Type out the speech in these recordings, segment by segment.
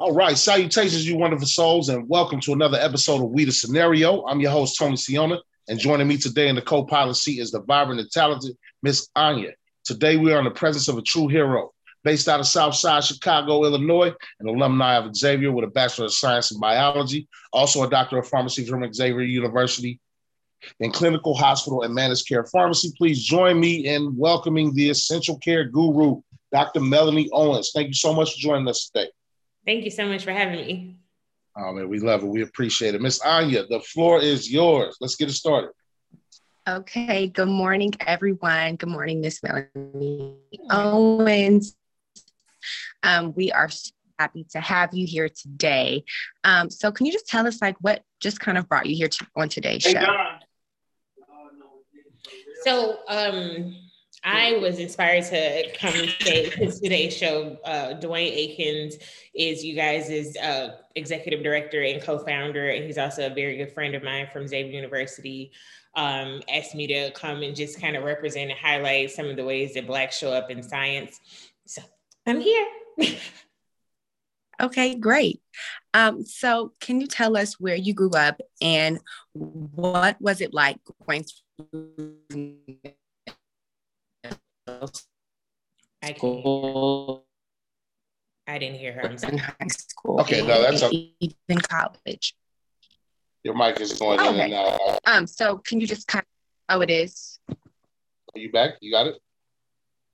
All right, salutations, you wonderful souls, and welcome to another episode of We the Scenario. I'm your host, Tony Siona, and joining me today in the co-pilot seat is the vibrant and talented Miss Anya. Today we are in the presence of a true hero, based out of Southside Chicago, Illinois, an alumni of Xavier with a Bachelor of Science in Biology, also a Doctor of Pharmacy from Xavier University in Clinical Hospital and Managed Care Pharmacy. Please join me in welcoming the Essential Care Guru, Dr. Melanie Owens. Thank you so much for joining us today. Thank you so much for having me. Oh man, we love it. We appreciate it. Miss Anya, the floor is yours. Let's get it started. Okay. Good morning, everyone. Good morning, Miss Melanie Owens. Um, we are so happy to have you here today. Um, so, can you just tell us, like, what just kind of brought you here to, on today's show? So, um, I was inspired to come today today's show, uh, Dwayne Akins is you guys' uh, executive director and co-founder, and he's also a very good friend of mine from Xavier University. Um, asked me to come and just kind of represent and highlight some of the ways that Blacks show up in science. So I'm here. okay, great. Um, so, can you tell us where you grew up and what was it like going through I can I didn't hear her. I'm in high school. Okay, no, that's a- even college. Your mic is going Okay. in and out. Um, so can you just kind of, oh, it is. Are you back? You got it?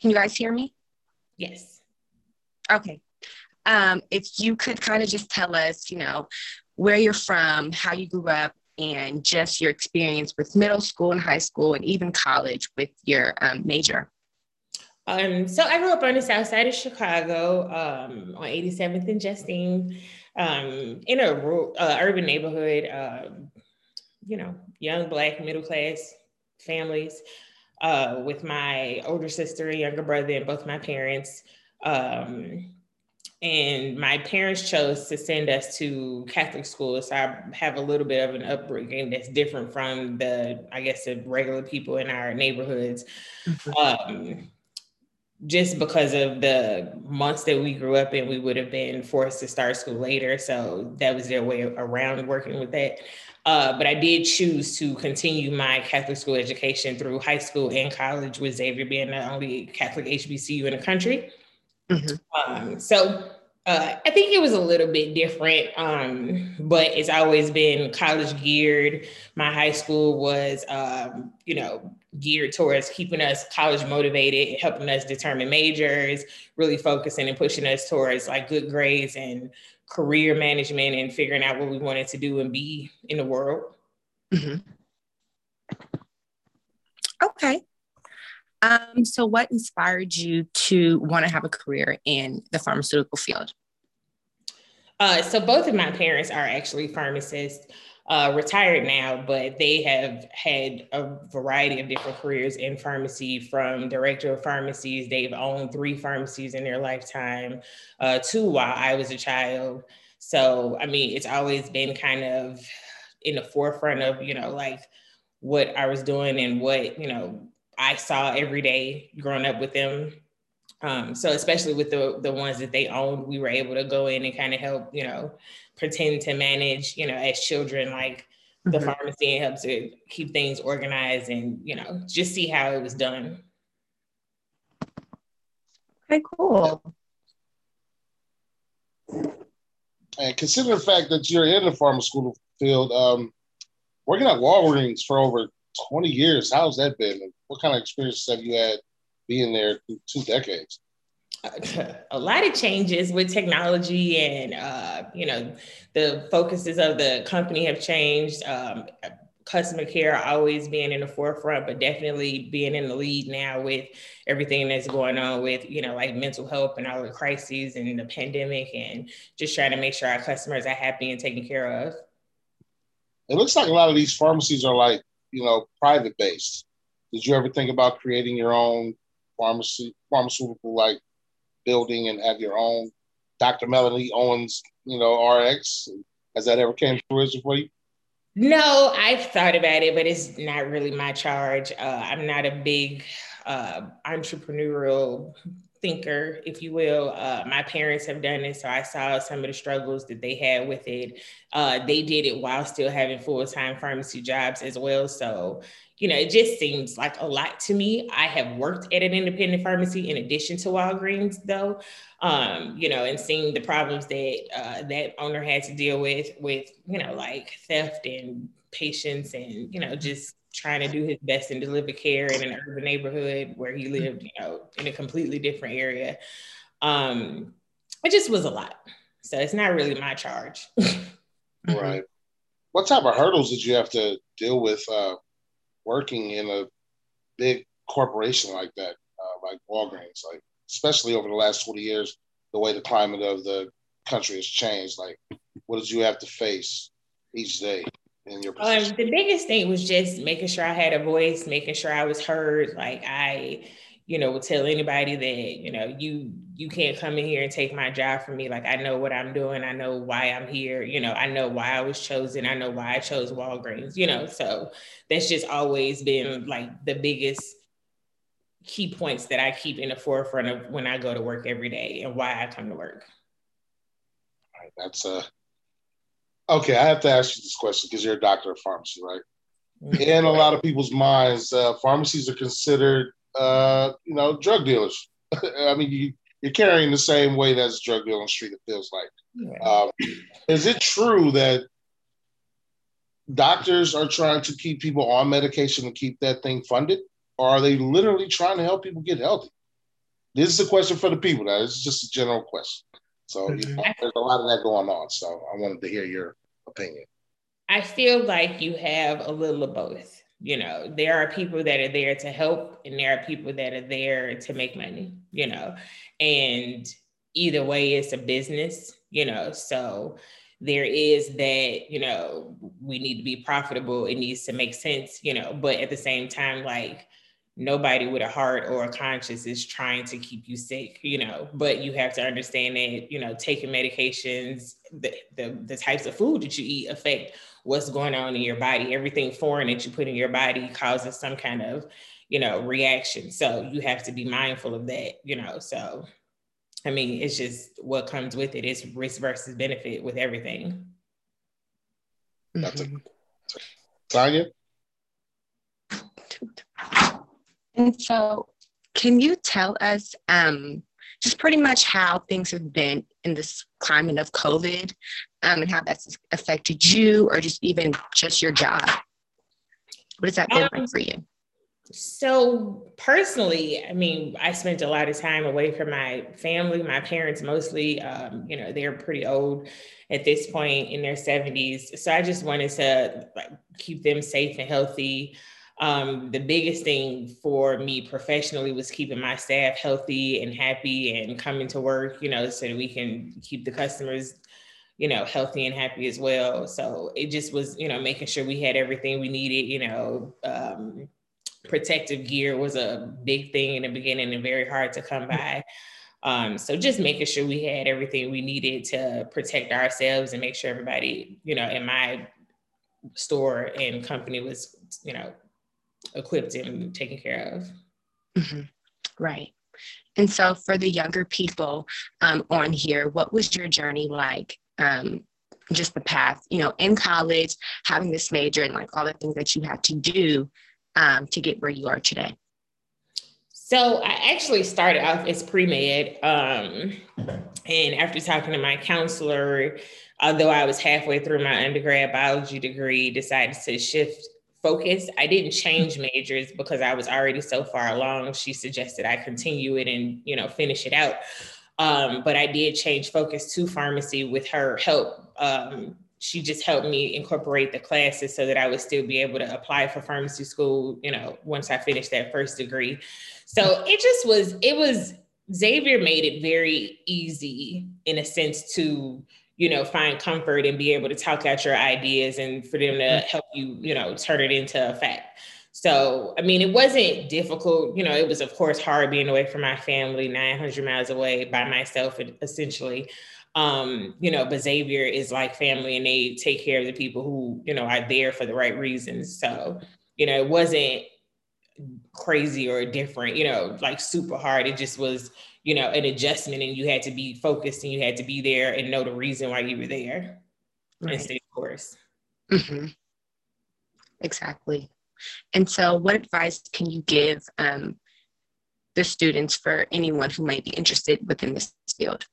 Can you guys hear me? Yes. Okay. Um, if you could kind of just tell us, you know, where you're from, how you grew up, and just your experience with middle school and high school and even college with your um, major. Um, so I grew up on the south side of Chicago, um, on 87th and Justine, um, in a rural, uh, urban neighborhood. Um, you know, young black middle class families, uh, with my older sister and younger brother and both my parents. Um, and my parents chose to send us to Catholic school, so I have a little bit of an upbringing that's different from the, I guess, the regular people in our neighborhoods. Um, just because of the months that we grew up in, we would have been forced to start school later. So that was their way around working with that. Uh, but I did choose to continue my Catholic school education through high school and college, with Xavier being the only Catholic HBCU in the country. Mhm. Um, so uh, I think it was a little bit different, um, but it's always been college geared. My high school was, um, you know, geared towards keeping us college motivated, helping us determine majors, really focusing and pushing us towards like good grades and career management and figuring out what we wanted to do and be in the world. Mhm. Okay. Um, so, what inspired you to want to have a career in the pharmaceutical field? Uh, so both of my parents are actually pharmacists, uh, retired now, but they have had a variety of different careers in pharmacy from director of pharmacies. They've owned three pharmacies in their lifetime, uh, two while I was a child. So, I mean, it's always been kind of in the forefront of, you know, like what I was doing and what, you know, I saw every day growing up with them. Um, so especially with the the ones that they owned, we were able to go in and kind of help, you know, pretend to manage, you know, as children, like the Mhm. pharmacy and help to keep things organized and, you know, just see how it was done. Okay, cool. And considering the fact that you're in the pharmaceutical field, um, working at Walgreens for over 20 years, how's that been? What kind of experiences have you had being there through two decades? a lot of changes with technology and uh, you know the focuses of the company have changed um, customer care always being in the forefront but definitely being in the lead now with everything that's going on with you know like mental health and all the crises and the pandemic and just trying to make sure our customers are happy and taken care of It looks like a lot of these pharmacies are like, you know, private based. Did you ever think about creating your own pharmacy, pharmaceutical like building and have your own Dr. Melanie Owens, you know, RX? Has that ever came to fruition for you? No, I've thought about it, but it's not really my charge. Uh, I'm not a big uh, entrepreneurial thinker, if you will. Uh, my parents have done it, so I saw some of the struggles that they had with it. Uh, they did it while still having full time pharmacy jobs as well. So, you know, it just seems like a lot to me. I have worked at an independent pharmacy in addition to Walgreens, though, um, you know, and seeing the problems that uh, that owner had to deal with, with you know, like theft and patients, and you know, just trying to do his best and deliver care in an urban neighborhood where he lived, you know, in a completely different area. Um, it just was a lot. So it's not really my charge. right. What type of hurdles did you have to deal with uh, working in a big corporation like that, uh, like Walgreens? Like, especially over the last 20 years, the way the climate of the country has changed. Like, what did you have to face each day? In your um, position? Um, the biggest thing was just making sure I had a voice, making sure I was heard. Like I, you know, would tell anybody that, you know, you you can't come in here and take my job from me. Like I know what I'm doing. I know why I'm here. You know, I know why I was chosen. I know why I chose Walgreens, you know. So that's just always been like the biggest key points that I keep in the forefront of when I go to work every day and why I come to work. All right, that's a Okay, I have to ask you this question because you're a doctor of pharmacy, right? Mm-hmm. In a lot of people's minds, uh, pharmacies are considered, uh, you know, drug dealers. I mean, you, you're carrying the same weight as a drug dealer on the street. It feels like. Um, is it true that doctors are trying to keep people on medication and keep that thing funded, or are they literally trying to help people get healthy? This is a question for the people. Now, this is just a general question. So you know, there's a lot of that going on. So I wanted to hear your opinion. I feel like you have a little of both. You know, there are people that are there to help, and there are people that are there to make money, you know, and either way, it's a business, you know. So there is that, you know, we need to be profitable. It needs to make sense, you know, but at the same time, like, nobody with a heart or a conscience is trying to keep you sick, you know, but you have to understand that, you know, taking medications, the, the, the types of food that you eat affect what's going on in your body. Everything foreign that you put in your body causes some kind of, you know, reaction. So you have to be mindful of that, you know. So I mean, it's just what comes with it. It's risk versus benefit with everything. Mm-hmm. That's it. Tanya? And so, can you tell us um, just pretty much how things have been in this climate of COVID um, and how that's affected you or just even just your job? What has that been um, like for you? So personally, I mean, I spent a lot of time away from my family, my parents mostly. Um, you know, they're pretty old at this point in their 70s. So I just wanted to like, keep them safe and healthy um, the biggest thing for me professionally was keeping my staff healthy and happy and coming to work, you know, so that we can keep the customers, you know, healthy and happy as well. So it just was, you know, making sure we had everything we needed, you know, um, protective gear was a big thing in the beginning and very hard to come by. Um, so just making sure we had everything we needed to protect ourselves and make sure everybody, you know, in my store and company was, you know, equipped and taken care of. Mm-hmm. Right. And so, for the younger people um, on here, what was your journey like? Um, just the path, you know, in college, having this major and like all the things that you had to do um, to get where you are today. So I actually started off as pre-med. Um, and after talking to my counselor, although I was halfway through my undergrad biology degree, decided to shift focus. I didn't change majors because I was already so far along. She suggested I continue it and, you know, finish it out. Um, but I did change focus to pharmacy with her help. Um, she just helped me incorporate the classes so that I would still be able to apply for pharmacy school, you know, once I finished that first degree. So it just was, it was, Xavier made it very easy in a sense to you know, find comfort and be able to talk out your ideas and for them to mm-hmm. help you, you know, turn it into a fact. So, I mean, it wasn't difficult. You know, it was, of course, hard being away from my family, 900 miles away by myself, essentially. Um, you know, but Xavier is like family and they take care of the people who, you know, are there for the right reasons. So, you know, it wasn't crazy or different, you know, like super hard. It just was, you know, an adjustment and you had to be focused and you had to be there and know the reason why you were there right. and stay course. Mm-hmm. Exactly. And so, what advice can you give um, the students for anyone who might be interested within this field?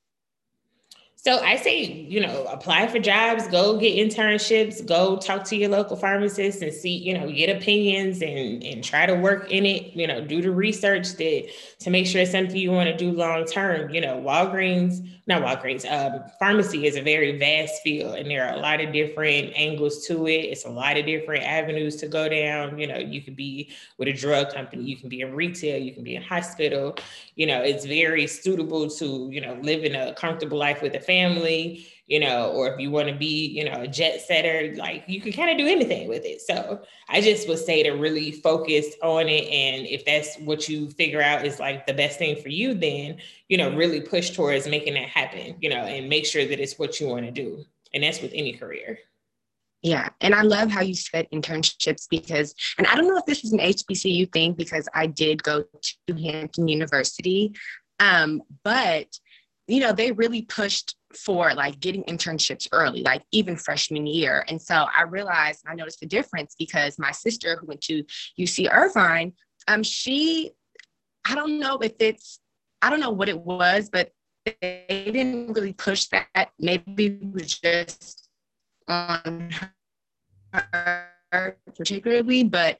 So I say, you know, apply for jobs, go get internships, go talk to your local pharmacist and see, you know, get opinions and and try to work in it, you know, do the research that to make sure it's something you want to do long term. You know, Walgreens, not Walgreens, um, pharmacy is a very vast field and there are a lot of different angles to it. It's a lot of different avenues to go down. You know, you could be with a drug company, you can be in retail, you can be in hospital. You know, it's very suitable to, you know, living a comfortable life with a family, you know, or if you want to be, you know, a jet setter, like you can kind of do anything with it. So I just would say to really focus on it. And if that's what you figure out is like the best thing for you, then, you know, really push towards making that happen, you know, and make sure that it's what you want to do. And that's with any career. Yeah. And I love how you said internships because, and I don't know if this is an HBCU thing because I did go to Hampton University. Um, but you know, they really pushed for like getting internships early, like even freshman year. And so I realized I noticed the difference because my sister who went to UC Irvine, um, she, I don't know if it's, I don't know what it was, but they didn't really push that. Maybe it was just on her particularly, but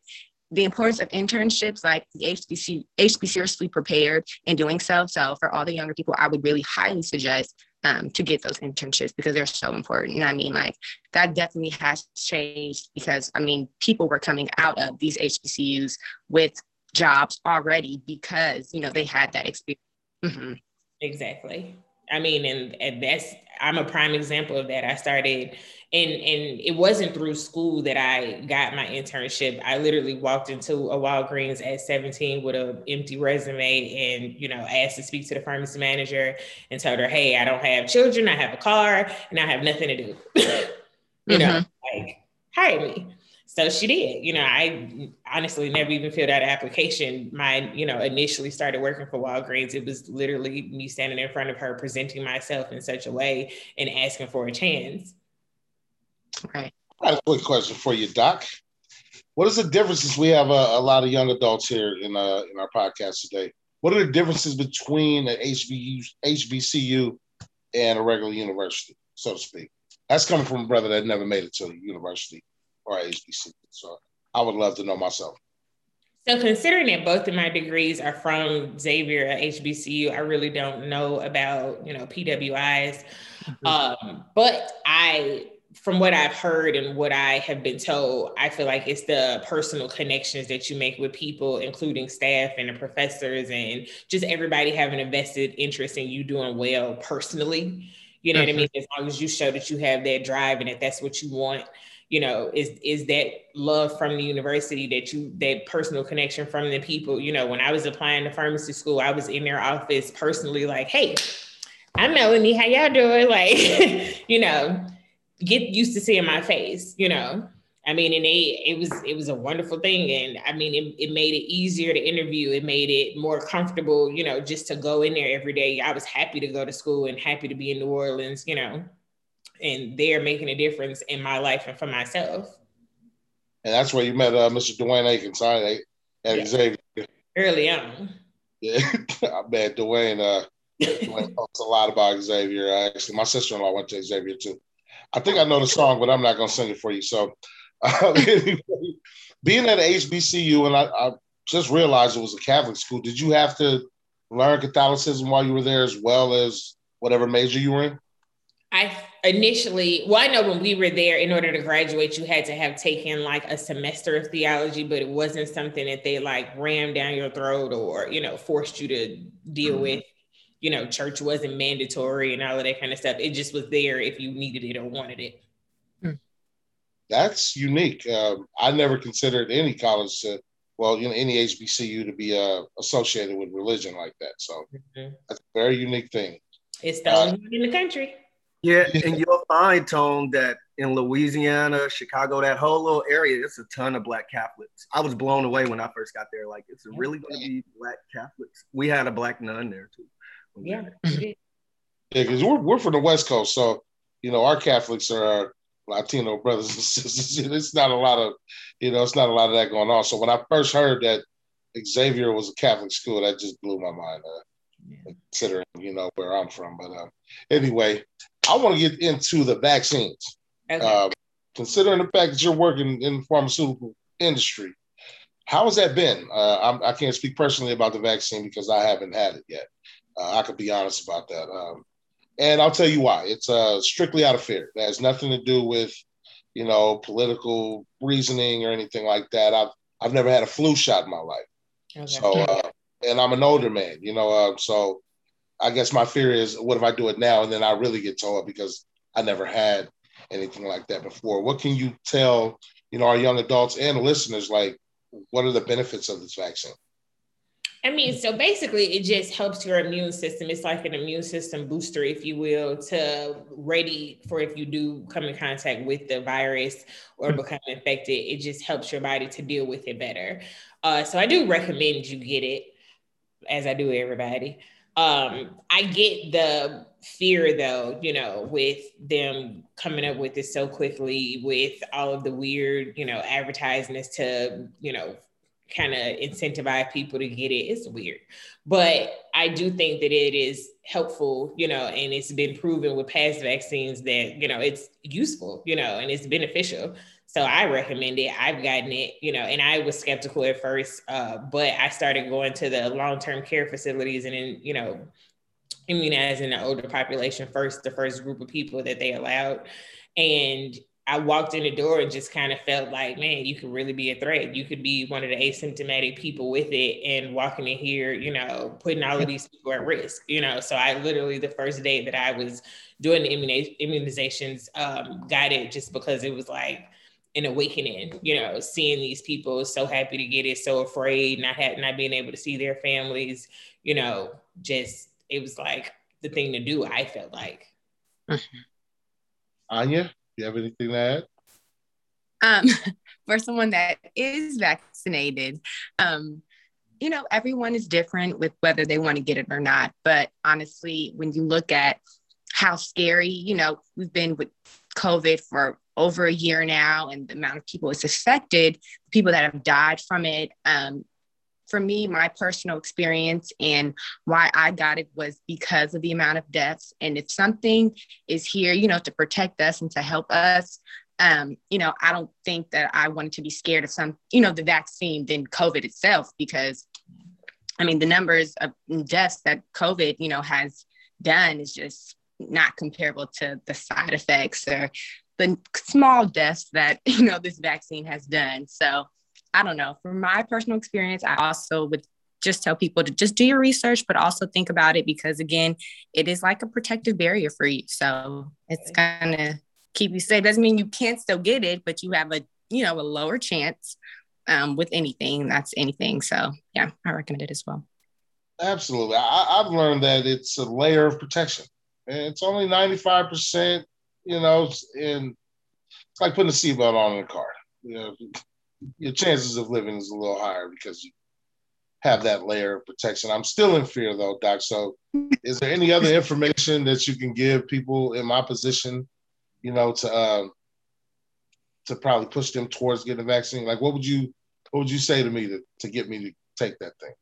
the importance of internships, like the HBC, HB seriously prepared in doing so. So for all the younger people, I would really highly suggest um, to get those internships because they're so important. And I mean, like that definitely has changed because I mean, people were coming out of these HBCUs with jobs already because you know they had that experience. Mm-hmm. Exactly. I mean, and, and that's I'm a prime example of that. I started and and it wasn't through school that I got my internship. I literally walked into a Walgreens at 17 with an empty resume and you know asked to speak to the pharmacy manager and told her, "Hey, I don't have children, I have a car, and I have nothing to do." you mm-hmm. know, like hire me. So she did. You know, I honestly never even filled out an application. My, you know, initially started working for Walgreens. It was literally me standing in front of her, presenting myself in such a way and asking for a chance. Right. I have a quick question for you, Doc. What is the differences? We have a, a lot of young adults here in uh, in our podcast today. What are the differences between an HBU, HBCU and a regular university, so to speak? That's coming from a brother that never made it to the university or HBCU. So I would love to know myself. So, considering that both of my degrees are from Xavier at HBCU, I really don't know about you know PWIs, mm-hmm. um, but I from what I've heard and what I have been told, I feel like it's the personal connections that you make with people, including staff and the professors, and just everybody having a vested interest in you doing well personally. You know mm-hmm. what I mean? As long as you show that you have that drive and that that's what you want, you know, is is that love from the university that you that personal connection from the people. You know, when I was applying to pharmacy school, I was in their office personally, like, hey, I'm Melanie, how y'all doing? Like, you know get used to seeing my face, you know. I mean, and they, it was it was a wonderful thing, and I mean, it, it made it easier to interview. It made it more comfortable, you know, just to go in there every day. I was happy to go to school and happy to be in New Orleans, you know, and they're making a difference in my life and for myself. And that's where you met uh, Mr. Dwayne Akins, right? At yeah. Xavier. Early on. Yeah, I met Dwayne. Uh, Dwayne talks a lot about Xavier. Actually, my sister in law went to Xavier too. I think I know the song, but I'm not going to sing it for you. So, uh, being at HBCU, and I, I, just realized it was a Catholic school. Did you have to learn Catholicism while you were there, as well as whatever major you were in? I initially, well, I know when we were there, in order to graduate, you had to have taken like a semester of theology, but it wasn't something that they like rammed down your throat or, you know, forced you to deal mm-hmm. with you know, church wasn't mandatory and all of that kind of stuff. It just was there if you needed it or wanted it. Hmm. That's unique. Um, I never considered any college to, well, you know, any HBCU to be uh, associated with religion like that. So mm-hmm. that's a very unique thing. It's the only uh, in the country. Yeah, and you'll find, Tone, that in Louisiana, Chicago, that whole little area, it's a ton of Black Catholics. I was blown away when I first got there. Like, it's really going to be Black Catholics. We had a Black nun there too. Yeah. Yeah, because we're we're from the West Coast, so you know our Catholics are our Latino brothers and sisters. It's not a lot of, you know, it's not a lot of that going on. So when I first heard that Xavier was a Catholic school, that just blew my mind. Uh, yeah. Considering you know where I'm from, but uh, anyway, I want to get into the vaccines. Okay. Uh, considering the fact that you're working in the pharmaceutical industry, how has that been? Uh, I'm, I can not speak personally about the vaccine because I haven't had it yet. Uh, I could be honest about that. Um, and I'll tell you why. It's uh, strictly out of fear. It has nothing to do with, you know, political reasoning or anything like that. I've I've never had a flu shot in my life. Okay. So, uh, and I'm an older man, you know. Uh, so, I guess my fear is, what if I do it now and then I really get told because I never had anything like that before? What can you tell, you know, our young adults and listeners like? What are the benefits of this vaccine? I mean, so basically, it just helps your immune system. It's like an immune system booster, if you will, to ready for if you do come in contact with the virus or mm-hmm. become infected. It just helps your body to deal with it better. Uh, so I do recommend you get it, as I do everybody. Um, I get the fear though, you know, with them coming up with this so quickly, with all of the weird, you know, advertisements to, you know, kind of incentivize people to get it. It's weird. But I do think that it is helpful, you know, and it's been proven with past vaccines that, you know, it's useful, you know, and it's beneficial. So I recommend it. I've gotten it, you know, and I was skeptical at first, uh, but I started going to the long-term care facilities and then, you know, immunizing the older population first, the first group of people that they allowed. And I walked in the door and just kind of felt like, man, you could really be a threat. You could be one of the asymptomatic people with it and walking in here, you know, putting all of these people at risk, you know. So I literally, the first day that I was doing the immunizations, um, got it just because it was like an awakening, you know, seeing these people so happy to get it, so afraid, not having, not being able to see their families, you know, just, it was like the thing to do, I felt like. Anya? Do you have anything to add? Um, for someone that is vaccinated, um, you know, everyone is different with whether they want to get it or not. But honestly, when you look at how scary, you know, we've been with COVID for over a year now and the amount of people it's affected, people that have died from it, um, for me, my personal experience and why I got it was because of the amount of deaths. And if something is here, you know, to protect us and to help us, um, you know, I don't think that I wanted to be scared of some, you know, the vaccine than COVID itself, because I mean, the numbers of deaths that COVID, you know, has done is just not comparable to the side effects or the small deaths that, you know, this vaccine has done. So, I don't know. From my personal experience, I also would just tell people to just do your research, but also think about it because again, it is like a protective barrier for you. So it's kind of keep you safe. Doesn't mean you can't still get it, but you have a you know a lower chance um, with anything. That's anything. So yeah, I recommend it as well. Absolutely, I, have learned that it's a layer of protection. It's only ninety five percent. You know, and it's like putting a seatbelt on in a car. You know, your chances of living is a little higher because you have that layer of protection. I'm still in fear though, Doc. So is there any other information that you can give people in my position, you know, to um, to probably push them towards getting a vaccine? Like what would you what would you say to me to, to get me to take that thing?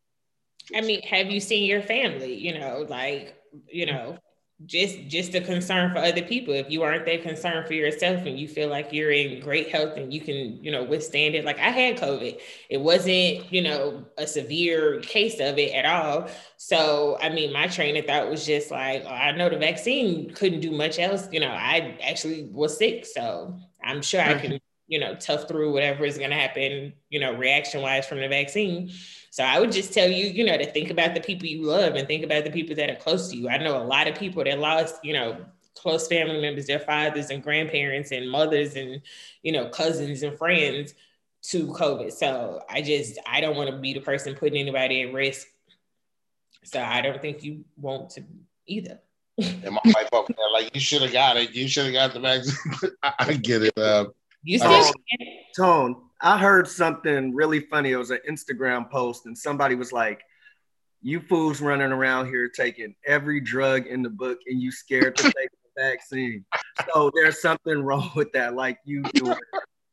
I mean, have you seen your family? You know, like, you know, just just a concern for other people. If you aren't that concerned for yourself and you feel like you're in great health and you can you know withstand it. Like i had covid. It wasn't you know a severe case of it at all. So i mean my train of thought was just like oh, i know the vaccine couldn't do much else. You know i actually was sick. So i'm sure i can you know tough through whatever is going to happen you know reaction wise from the vaccine so I would just tell you, you know, to think about the people you love and think about the people that are close to you. I know a lot of people that lost, you know, close family members, their fathers and grandparents and mothers and, you know, cousins and friends to COVID. So I just, I don't want to be the person putting anybody at risk. So I don't think you want to either. and my wife up there like, you should have got it. You should have got the vaccine. I, get it. Uh, you um, still Tone, I heard something really funny. It was an Instagram post, and somebody was like, you fools running around here taking every drug in the book and you scared to take the vaccine. So there's something wrong with that. Like you do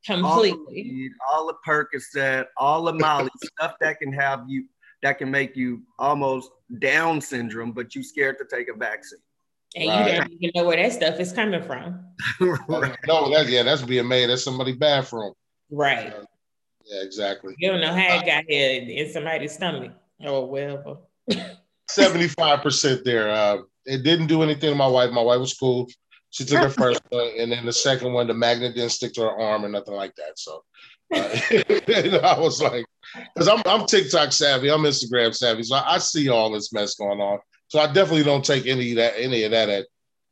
completely all, all the Percocet, all the Molly stuff that can have you that can make you almost Down syndrome, but you scared to take a vaccine. And right. you don't even know where that stuff is coming from. right. No, that yeah, that's being made at somebody's bathroom. Right. Uh, yeah, exactly. You don't know how it got here in somebody's stomach or whatever. 75% there. Uh, it didn't do anything to my wife. My wife was cool. She took her first one, and then the second one, the magnet didn't stick to her arm or nothing like that. So uh, I was like, because I'm, I'm TikTok savvy, I'm Instagram savvy, so I, I, see all this mess going on. So I definitely don't take any of that, any of that at,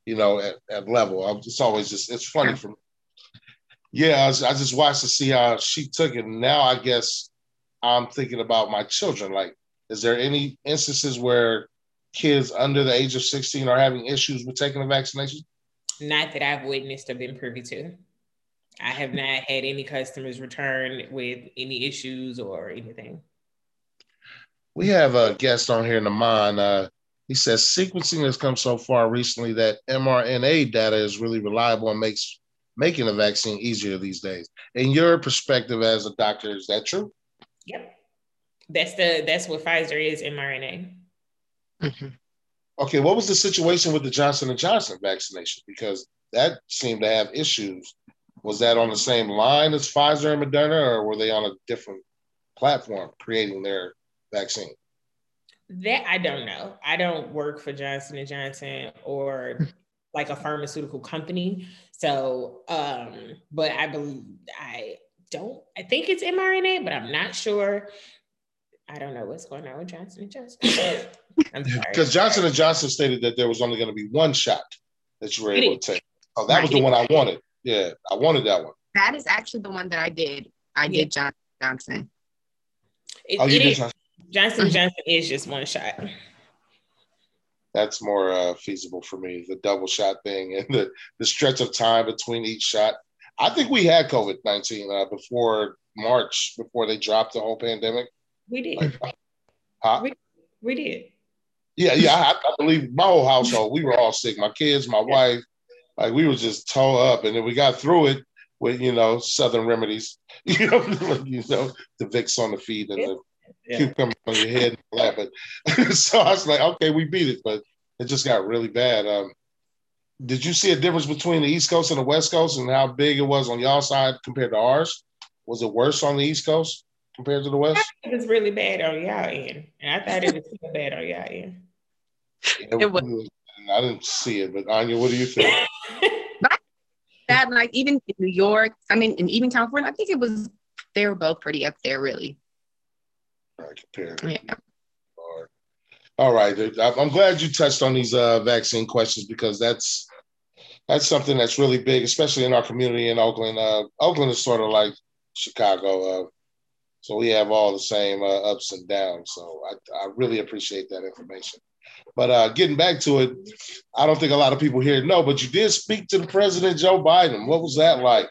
you know, at, at level. I'm just always just, it's funny for me. Yeah, I, was, I just watched to see how she took it. Now I guess I'm thinking about my children. Like, is there any instances where kids under the age of 16 are having issues with taking the vaccination? Not that I've witnessed or been privy to. I have not had any customers return with any issues or anything. We have a guest on here, Naman. Uh, he says sequencing has come so far recently that mRNA data is really reliable and makes making a vaccine easier these days. In your perspective as a doctor, is that true? Yep. That's the that's what Pfizer is mRNA. Mm-hmm. Okay, what was the situation with the Johnson and Johnson vaccination? Because that seemed to have issues. Was that on the same line as Pfizer and Moderna, or were they on a different platform creating their vaccine? That I don't know. I don't work for Johnson and Johnson or like a pharmaceutical company. So, um, but I believe I don't. I think it's mRNA, but I'm not sure. I don't know what's going on with Johnson and Johnson. Because Johnson and Johnson stated that there was only going to be one shot that you were able to take. Oh, that was the one I wanted. Yeah, I wanted that one. That is actually the one that I did. I yeah. did Johnson Johnson. It, oh, you did Johnson. Johnson Johnson is just one shot. That's more uh, feasible for me. The double shot thing and the the stretch of time between each shot. I think we had COVID nineteen uh, before March, before they dropped the whole pandemic. We did. Like, huh? we, we did. Yeah, yeah. I, I, believe my whole household, we were all sick. My kids, my yeah. wife, like we were just toe up, and then we got through it with you know southern remedies. You know, you know the Vicks on the feet and the yeah. cucumber on your head and all that. But so I was like, okay, we beat it, but it just got really bad. Um, did you see a difference between the East Coast and the West Coast and how big it was on y'all side compared to ours? Was it worse on the East Coast? compared to the West? it was really bad on y'all end, and I thought it was so bad on y'all end. It, was. I didn't see it, but Anya, what do you think? that like even in New York, I mean, and even California, I think it was they were both pretty up there, really. Right, compared. Yeah. All right, I'm glad you touched on these uh, vaccine questions because that's that's something that's really big, especially in our community in Oakland. Uh, Oakland is sort of like Chicago. Uh, so we have all the same uh, ups and downs. So I, I, really appreciate that information. But uh, getting back to it, I don't think a lot of people here know, but you did speak to the President Joe Biden. What was that like?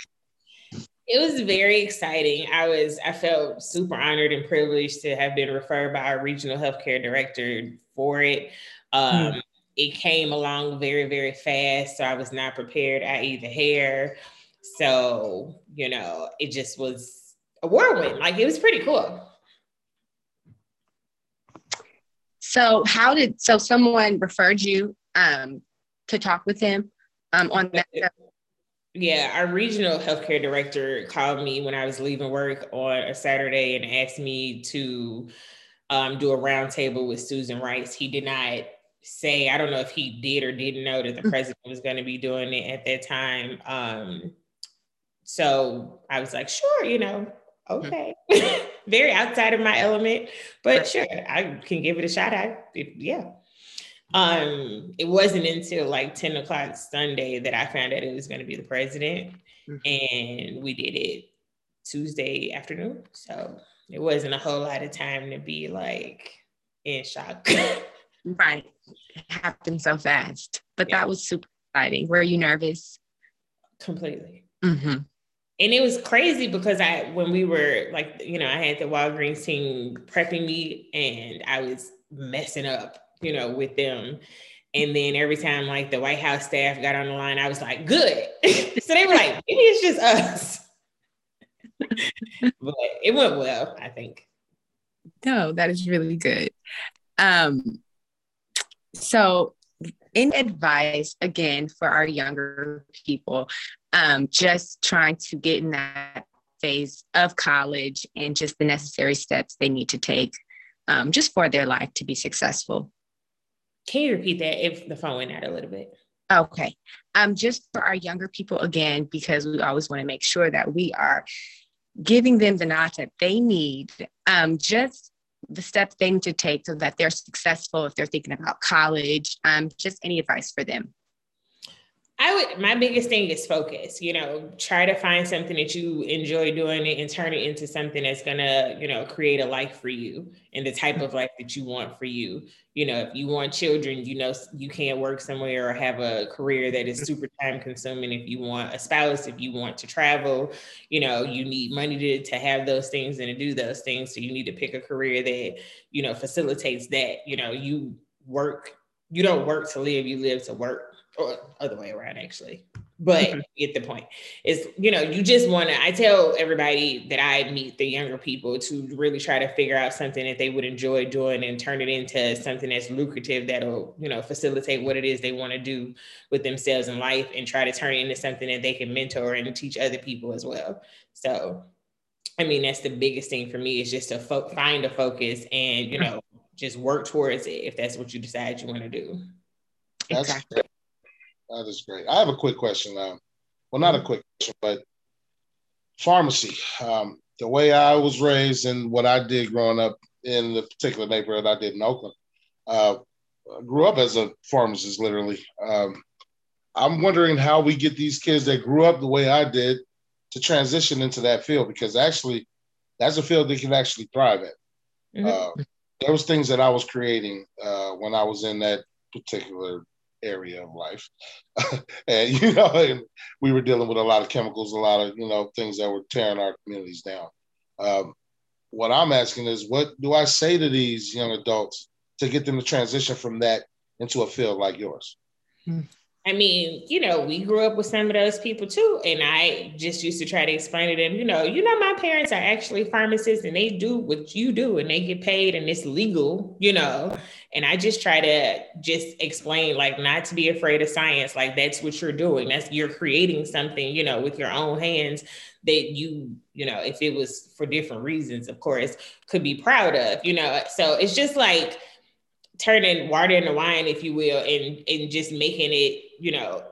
It was very exciting. I was I felt super honored and privileged to have been referred by our regional healthcare director for it. Um, hmm. It came along very very fast, so I was not prepared. I either hair, so you know it just was a whirlwind. Like it was pretty cool. So how did so someone referred you um, to talk with him um, on that? Yeah, our regional healthcare director called me when I was leaving work on a Saturday and asked me to um, do a roundtable with Susan Rice. He did not say, I don't know if he did or didn't know that the mm. president was going to be doing it at that time. Um, so I was like, sure, you know, okay. Very outside of my element, but sure, I can give it a shot. I yeah. Um, it wasn't until like 10 o'clock Sunday that I found out it was going to be the president, mm-hmm. and we did it Tuesday afternoon. So it wasn't a whole lot of time to be like in shock. right. It happened so fast, but yeah. that was super exciting. Were you nervous? Completely. Mm-hmm and it was crazy because I when we were like you know I had the Walgreens team prepping me and I was messing up, you know, with them. And then every time like the White House staff got on the line, I was like, good. so they were like, maybe it's just us. but it went well, I think. No, that is really good. Um, so in advice again for our younger people, um, just trying to get in that phase of college and just the necessary steps they need to take um, just for their life to be successful. Can you repeat that if the phone went out a little bit? Okay. Um, just for our younger people again, because we always want to make sure that we are giving them the knowledge that they need, um, just the steps they need to take so that they're successful if they're thinking about college, um, just any advice for them. I would my biggest thing is focus, you know, try to find something that you enjoy doing it and turn it into something that's gonna, you know, create a life for you and the type of life that you want for you. You know, if you want children, you know you can't work somewhere or have a career that is super time consuming. If you want a spouse, if you want to travel, you know, you need money to, to have those things and to do those things. So you need to pick a career that, you know, facilitates that. You know, you work, you don't work to live, you live to work or other way around actually. But get the point. Is you know you just want to i tell everybody that i meet the younger people to really try to figure out something that they would enjoy doing and turn it into something that's lucrative that'll you know facilitate what it is they want to do with themselves in life and try to turn it into something that they can mentor and teach other people as well. So i mean that's the biggest thing for me is just to fo- find a focus and you know just work towards it if that's what you decide you want to do. That's exactly. That is great. I have a quick question now. Well, not a quick question, but pharmacy. Um, the way I was raised and what I did growing up in the particular neighborhood I did in Oakland, uh, grew up as a pharmacist, literally. Um, I'm wondering how we get these kids that grew up the way I did to transition into that field because actually, that's a field they can actually thrive at. Mm-hmm. Uh, there was things that I was creating uh, when I was in that particular area of life. and, you know, and we were dealing with a lot of chemicals, a lot of, you know, things that were tearing our communities down. Um, what I'm asking is, what do I say to these young adults to get them to transition from that into a field like yours? Hmm. I mean, you know, we grew up with some of those people too. And I just used to try to explain to them, you know, you know, my parents are actually pharmacists and they do what you do and they get paid and it's legal, you know. And I just try to just explain, like, not to be afraid of science. Like, that's what you're doing. That's you're creating something, you know, with your own hands that you, you know, if it was for different reasons, of course, could be proud of, you know. So it's just like, turning water into wine, if you will, and and just making it, you know,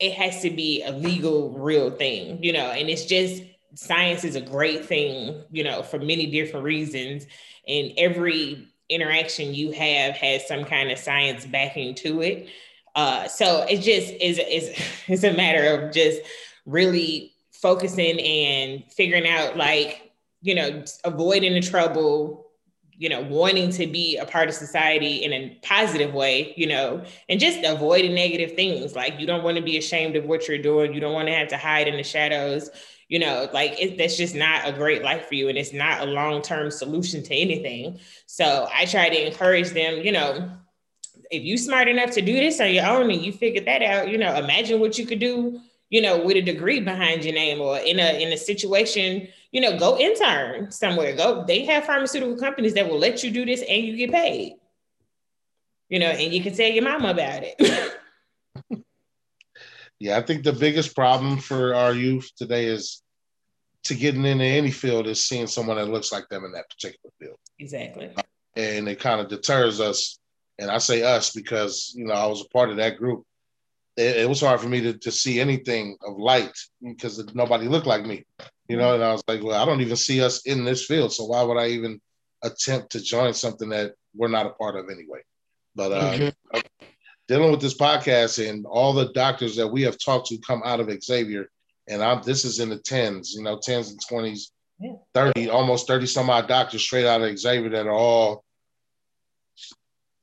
it has to be a legal, real thing, you know, and it's just science is a great thing, you know, for many different reasons. And every interaction you have has some kind of science backing to it. Uh, so it just is is it's a matter of just really focusing and figuring out like you know avoiding the trouble you know, wanting to be a part of society in a positive way, you know, and just avoiding negative things. Like you don't want to be ashamed of what you're doing. You don't want to have to hide in the shadows. You know, like it, that's just not a great life for you, and it's not a long term solution to anything. So I try to encourage them. You know, if you smart enough to do this on your own and you figured that out, you know, imagine what you could do. You know, with a degree behind your name, or in a in a situation you know, go intern somewhere. Go, they have pharmaceutical companies that will let you do this and you get paid. You know, and you can tell your mama about it. yeah, I think the biggest problem for our youth today is to getting into any field is seeing someone that looks like them in that particular field. Exactly. And it kind of deters us. And I say us because, you know, I was a part of that group. It, it was hard for me to, to see anything of light because nobody looked like me you know, and I was like, well, I don't even see us in this field, so why would I even attempt to join something that we're not a part of anyway? But uh, mm-hmm. dealing with this podcast and all the doctors that we have talked to come out of Xavier, and I'm this is in the tens, you know, tens and twenties, yeah. thirty, almost thirty some odd doctors straight out of Xavier that are all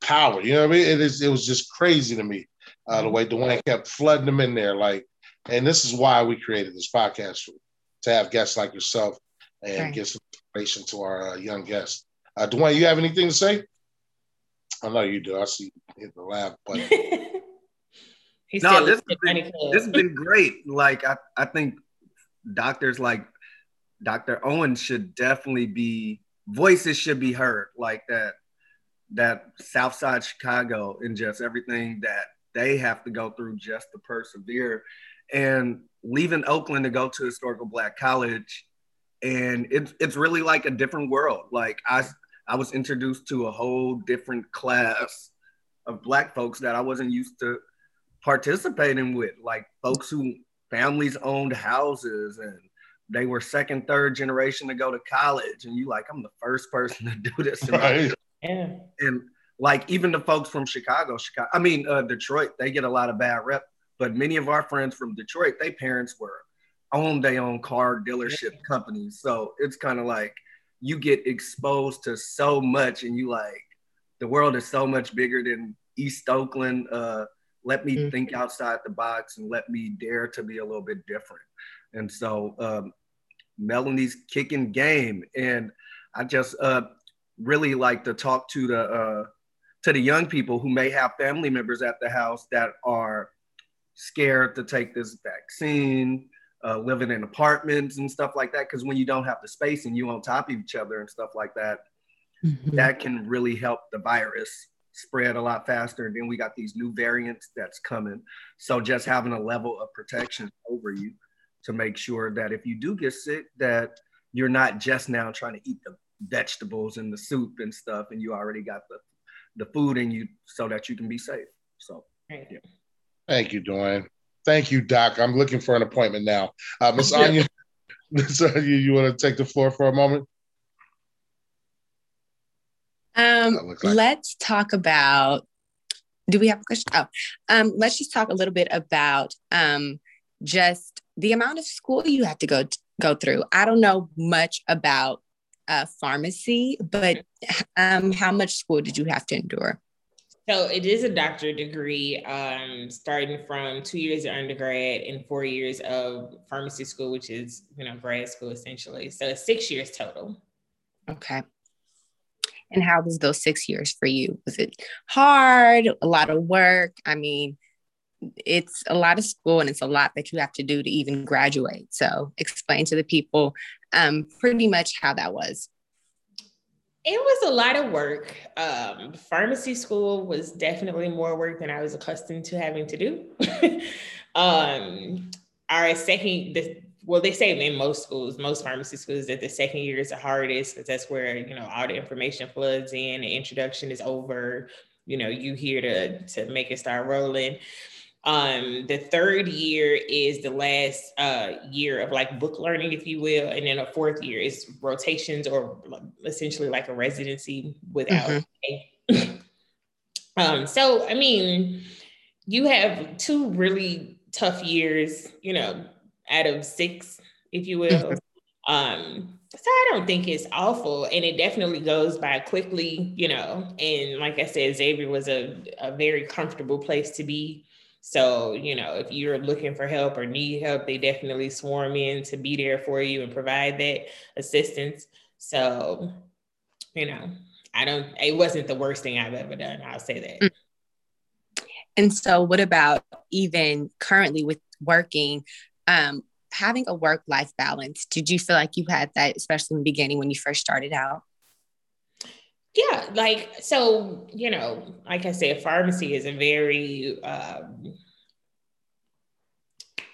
power. You know what I mean? It is. It was just crazy to me uh, the way Dwayne kept flooding them in there, like. And this is why we created this podcast to have guests like yourself and right. give some information to our uh, young guests. Uh, Dwayne, you have anything to say? I know you do. I see you hit the laugh button. no, this has, been, this has been great. Like I, I think doctors like Dr. Owen should definitely be voices should be heard like that that Southside Chicago and just everything that they have to go through just to persevere. And leaving Oakland to go to historical black college and it's it's really like a different world like i i was introduced to a whole different class of black folks that i wasn't used to participating with like folks who families owned houses and they were second third generation to go to college and you like i'm the first person to do this right. yeah. and like even the folks from chicago chicago i mean uh, detroit they get a lot of bad rep but many of our friends from detroit their parents were own their own car dealership companies. So it's kind of like you get exposed to so much and you like the world is so much bigger than East Oakland. Uh, let me mm-hmm. think outside the box and let me dare to be a little bit different. And so um, Melanie's kicking game. And I just uh, really like to talk to the uh, to the young people who may have family members at the house that are scared to take this vaccine uh, living in apartments and stuff like that. Because when you don't have the space and you on top of each other and stuff like that, mm-hmm. that can really help the virus spread a lot faster. And then we got these new variants that's coming. So just having a level of protection over you to make sure that if you do get sick, that you're not just now trying to eat the vegetables and the soup and stuff, and you already got the the food in you so that you can be safe. So, yeah. Thank you, Dwayne. Thank you, Doc. I'm looking for an appointment now. Uh, Miss Anya, Miss Anya, you want to take the floor for a moment? Um, like- let's talk about. Do we have a question? Oh, um, let's just talk a little bit about um, just the amount of school you have to go t- go through. I don't know much about uh, pharmacy, but um, how much school did you have to endure? So it is a doctorate degree, um, starting from two years of undergrad and four years of pharmacy school, which is you know grad school essentially. So it's six years total. Okay. And how was those six years for you? Was it hard? A lot of work? I mean, it's a lot of school and it's a lot that you have to do to even graduate. So explain to the people um, pretty much how that was. It was a lot of work. Um, pharmacy school was definitely more work than I was accustomed to having to do. um, our second, the, well, they say in most schools, most pharmacy schools, that the second year is the hardest because that's where you know all the information floods in. The introduction is over. You know, you here to to make it start rolling. Um, the third year is the last uh, year of like book learning, if you will, and then a fourth year is rotations or essentially like a residency without. Mm-hmm. um, so I mean, you have two really tough years, you know, out of six, if you will. Mm-hmm. Um, so I don't think it's awful, and it definitely goes by quickly, you know. And like I said, Xavier was a, a very comfortable place to be. So, you know, if you're looking for help or need help, they definitely swarm in to be there for you and provide that assistance. So, you know, I don't, it wasn't the worst thing I've ever done. I'll say that. Mm. And so, what about even currently with working, um, having a work life balance? Did you feel like you had that, especially in the beginning when you first started out? Yeah, like so, you know, like I said, pharmacy is a very um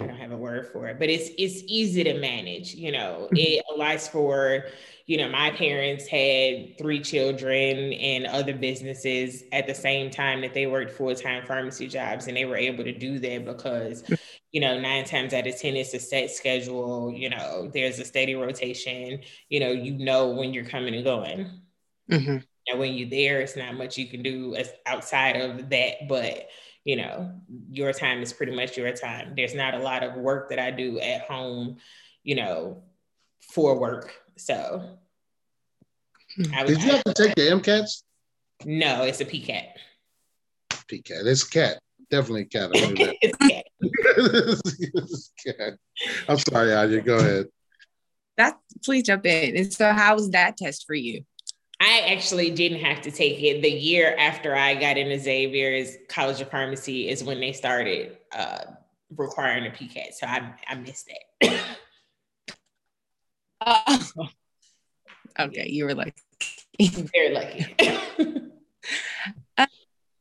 I don't have a word for it, but it's it's easy to manage, you know. Mm-hmm. It allows for, you know, my parents had three children and other businesses at the same time that they worked full-time pharmacy jobs and they were able to do that because mm. you know, nine times out of 10, it's a set schedule. You know, there's a steady rotation. You know, you know when you're coming and going. Mm-hmm. And when you're there, it's not much you can do as outside of that. But you know, your time is pretty much your time. There's not a lot of work that I do at home, you know, for work. So hmm. did you have to take the MCATs? No, it's a PCAT. PCAT. It's cat. Definitely cat. it's cat. it's cat. I'm sorry, Anya. Go ahead. That please jump in. And so how was that test for you? I actually didn't have to take it. The year after I got into Xavier's College of Pharmacy is when they started uh, requiring a PCAT. So I, I missed it. uh, okay, you were lucky. Very lucky.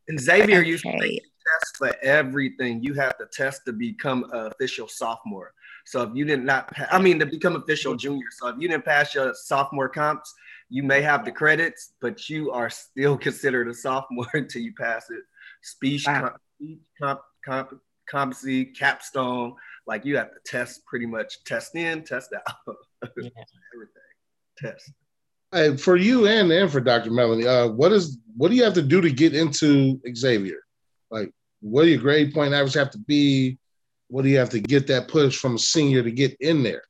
and Xavier okay. used to test for everything. You have to test to become an official sophomore. So if you did not, I mean, to become official junior. So if you didn't pass your sophomore comps, you may have the credits, but you are still considered a sophomore until you pass it. Speech, wow. comp, comp, comp, competency, capstone. Like you have to test pretty much test in, test out, yeah. everything. Test. Hey, for you and and for Dr. Melanie, uh, what is what do you have to do to get into Xavier? Like, what do your grade point average have to be? What do you have to get that push from a senior to get in there?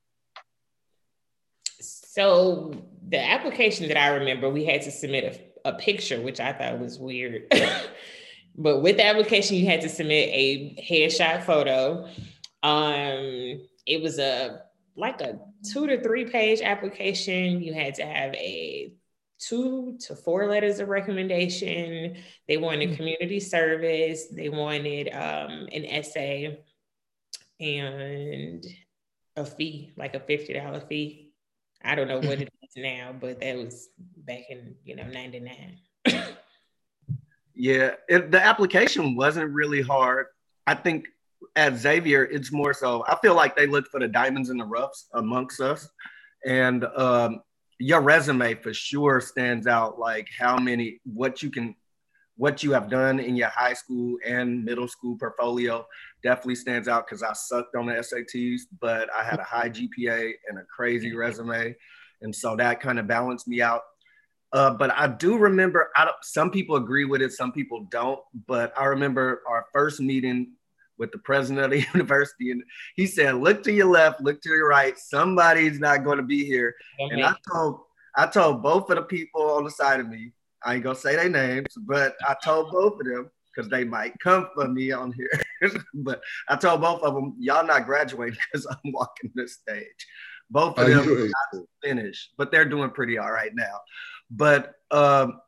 So the application that I remember, we had to submit a, a picture, which I thought was weird. but with the application, you had to submit a headshot photo. Um, it was a like a two to three page application. You had to have a two to four letters of recommendation. They wanted mm-hmm. community service. They wanted um, an essay and a fee, like a $50 fee. I don't know what it is now, but that was back in, you know, 99. yeah, it, the application wasn't really hard. I think at Xavier, it's more so, I feel like they look for the diamonds in the roughs amongst us. And um, your resume for sure stands out, like how many, what you can what you have done in your high school and middle school portfolio definitely stands out because I sucked on the SATs, but I had a high GPA and a crazy resume. And so that kind of balanced me out. Uh, but I do remember, I some people agree with it, some people don't. But I remember our first meeting with the president of the university, and he said, "Look to your left, look to your right. Somebody's not going to be here." Okay. And I told, I told both of the people on the side of me, I ain't gonna say their names, but I told both of them because they might come for me on here. but I told both of them, y'all not graduating because I'm walking the stage. Both of them not finished, but they're doing pretty all right now. But um,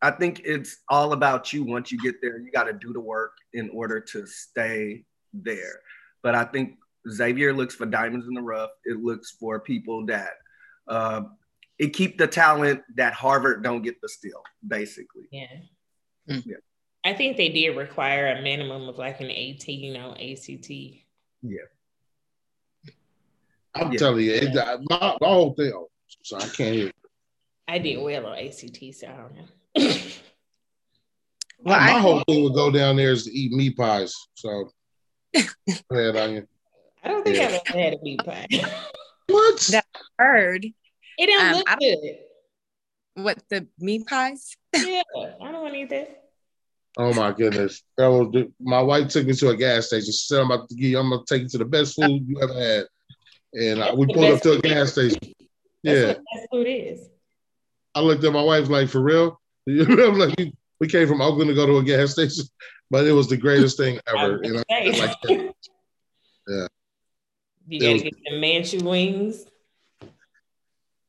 I think it's all about you. Once you get there, you got to do the work in order to stay there. But I think Xavier looks for diamonds in the rough. It looks for people that uh, it keep the talent that Harvard don't get the steal, basically. Yeah. Mm. Yeah. I think they did require a minimum of like an 18, you know, ACT. Yeah. I'm yeah. telling you, it, my, my whole thing. Oh, so I can't hear. I did well on ACT, so I don't know. well, my I, whole thing would go down there is to eat meat pies. So, ahead, Anya. I don't think yeah. I've ever had a meat pie. what? That heard. It don't um, look good. What the meat pies? yeah, I don't want to eat that. Oh my goodness! Was, my wife took me to a gas station. She said, "I'm about to give you. I'm gonna take you to the best food you ever had." And I, we pulled up to a gas station. That's yeah, best food is. I looked at my wife like, "For real?" You know, like we came from Oakland to go to a gas station, but it was the greatest thing ever. you know, like, yeah. You gotta get the Manchu wings.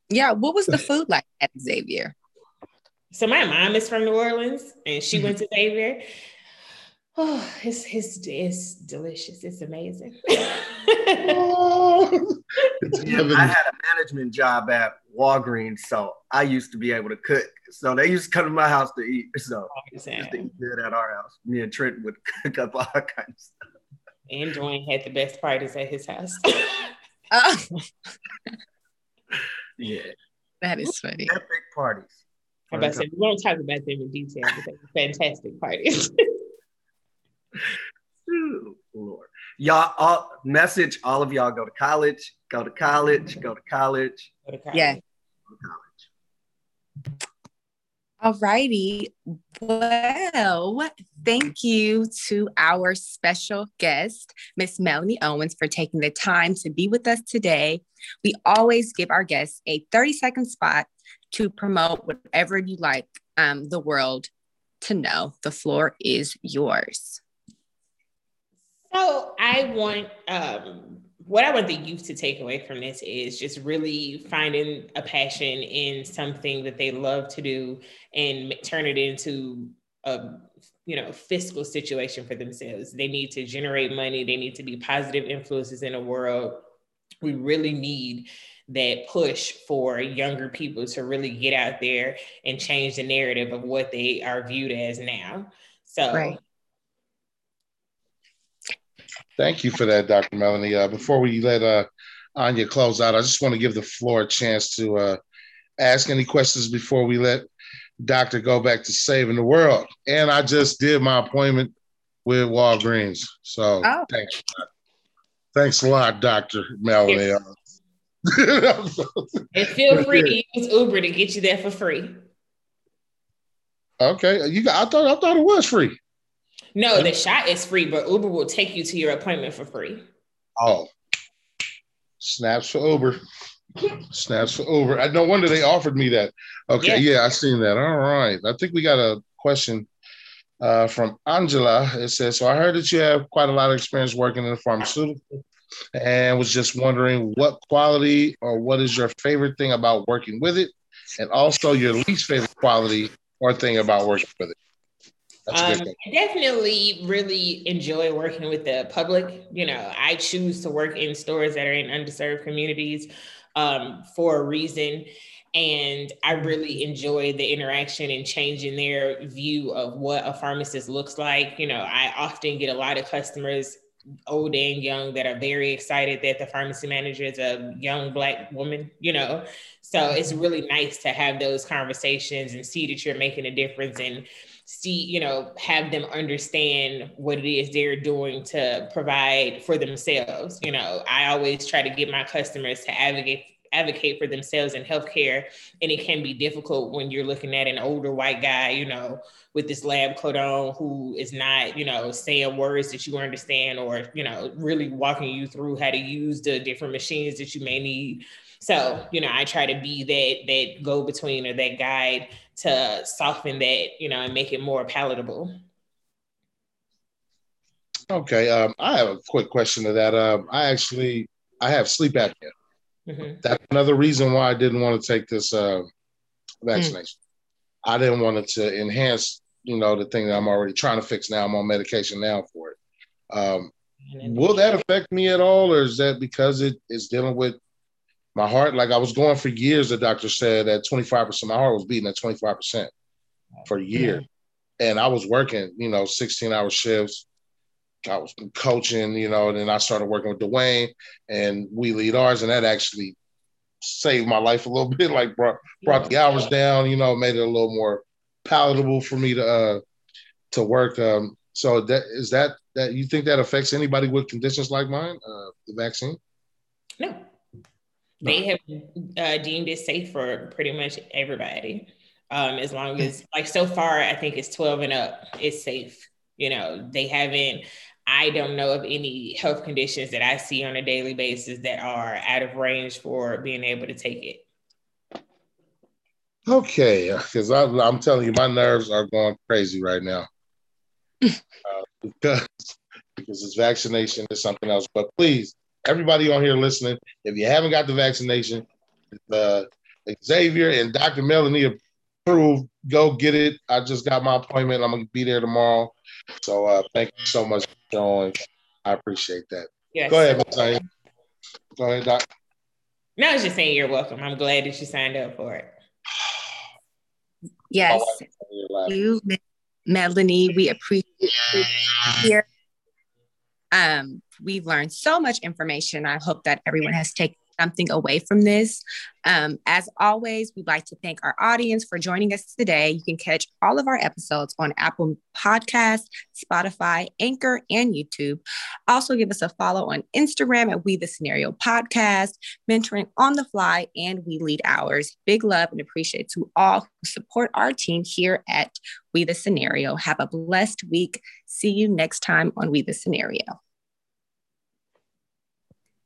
Yeah, what was the food like at Xavier? So my mom is from New Orleans, and she mm-hmm. went to Xavier. Oh, it's, it's, it's delicious. It's amazing. oh, I had a management job at Walgreens, so I used to be able to cook. So they used to come to my house to eat. So oh, used to eat good at our house. Me and Trent would cook up all kinds of stuff. And Dwayne had the best parties at his house. oh. Yeah. That is funny. Epic parties. I'm about to say, we won't talk about them in detail, but they're fantastic parties. Ooh, Lord. Y'all all message all of y'all go to college, go to college, go to college. Go to college. Yeah. Go to college. All righty. Well, thank you to our special guest, Miss Melanie Owens, for taking the time to be with us today. We always give our guests a 30 second spot to promote whatever you like um, the world to know. The floor is yours. So I want um, what I want the youth to take away from this is just really finding a passion in something that they love to do and turn it into a you know fiscal situation for themselves. They need to generate money. They need to be positive influences in the world. We really need that push for younger people to really get out there and change the narrative of what they are viewed as now. So right. Thank you for that, Dr. Melanie. Uh, before we let uh, Anya close out, I just want to give the floor a chance to uh, ask any questions before we let Doctor go back to saving the world. And I just did my appointment with Walgreens. So oh. thanks. Thanks a lot, Dr. Melanie. and feel free to use Uber to get you there for free. Okay. You got I thought I thought it was free. No, the shot is free, but Uber will take you to your appointment for free. Oh, snaps for Uber. Snaps for Uber. I no wonder they offered me that. Okay, yeah, yeah I seen that. All right. I think we got a question uh, from Angela. It says, "So I heard that you have quite a lot of experience working in the pharmaceutical, and was just wondering what quality or what is your favorite thing about working with it, and also your least favorite quality or thing about working with it." Um, I definitely really enjoy working with the public. You know, I choose to work in stores that are in underserved communities um, for a reason. And I really enjoy the interaction and changing their view of what a pharmacist looks like. You know, I often get a lot of customers, old and young, that are very excited that the pharmacy manager is a young Black woman, you know. So it's really nice to have those conversations and see that you're making a difference and see, you know, have them understand what it is they're doing to provide for themselves. You know, I always try to get my customers to advocate advocate for themselves in healthcare and it can be difficult when you're looking at an older white guy you know with this lab coat on who is not you know saying words that you understand or you know really walking you through how to use the different machines that you may need so, you know, I try to be that that go between or that guide to soften that, you know, and make it more palatable. Okay, um, I have a quick question to that. Um, I actually I have sleep apnea. Mm-hmm. That's another reason why I didn't want to take this uh, vaccination. Mm. I didn't want it to enhance, you know, the thing that I'm already trying to fix. Now I'm on medication now for it. Um, will that affect me at all, or is that because it is dealing with my heart, like I was going for years, the doctor said that 25%, my heart was beating at 25% for a year. And I was working, you know, 16 hour shifts. I was coaching, you know, and then I started working with Dwayne and we lead ours, and that actually saved my life a little bit, like brought brought the hours down, you know, made it a little more palatable for me to uh to work. Um so that is that that you think that affects anybody with conditions like mine, uh the vaccine? No, they have uh, deemed it safe for pretty much everybody. Um, as long as like so far, I think it's 12 and up, it's safe. You know, they haven't, I don't know of any health conditions that I see on a daily basis that are out of range for being able to take it. Okay, because I'm telling you, my nerves are going crazy right now. uh, because because this vaccination is something else. But please everybody on here listening, if you haven't got the vaccination, uh, Xavier and Dr. Melanie approved. Go get it. I just got my appointment. I'm gonna be there tomorrow. So uh, thank you so much for joining. I appreciate that. Yes. Go ahead, Ms. Go ahead, Doc. No, I was just saying you're welcome. I'm glad that you signed up for it. Yes. Oh, you, Melanie, we appreciate you here. Um, we've learned so much information. I hope that everyone has taken something away from this. Um, as always, we'd like to thank our audience for joining us today. You can catch all of our episodes on Apple Podcasts, Spotify, Anchor, and YouTube. Also, give us a follow on Instagram at We the Scenario Podcast, mentoring on the fly, and We Lead Hours. Big love and appreciate to all who support our team here at We the Scenario. Have a blessed week. See you next time on We the Scenario.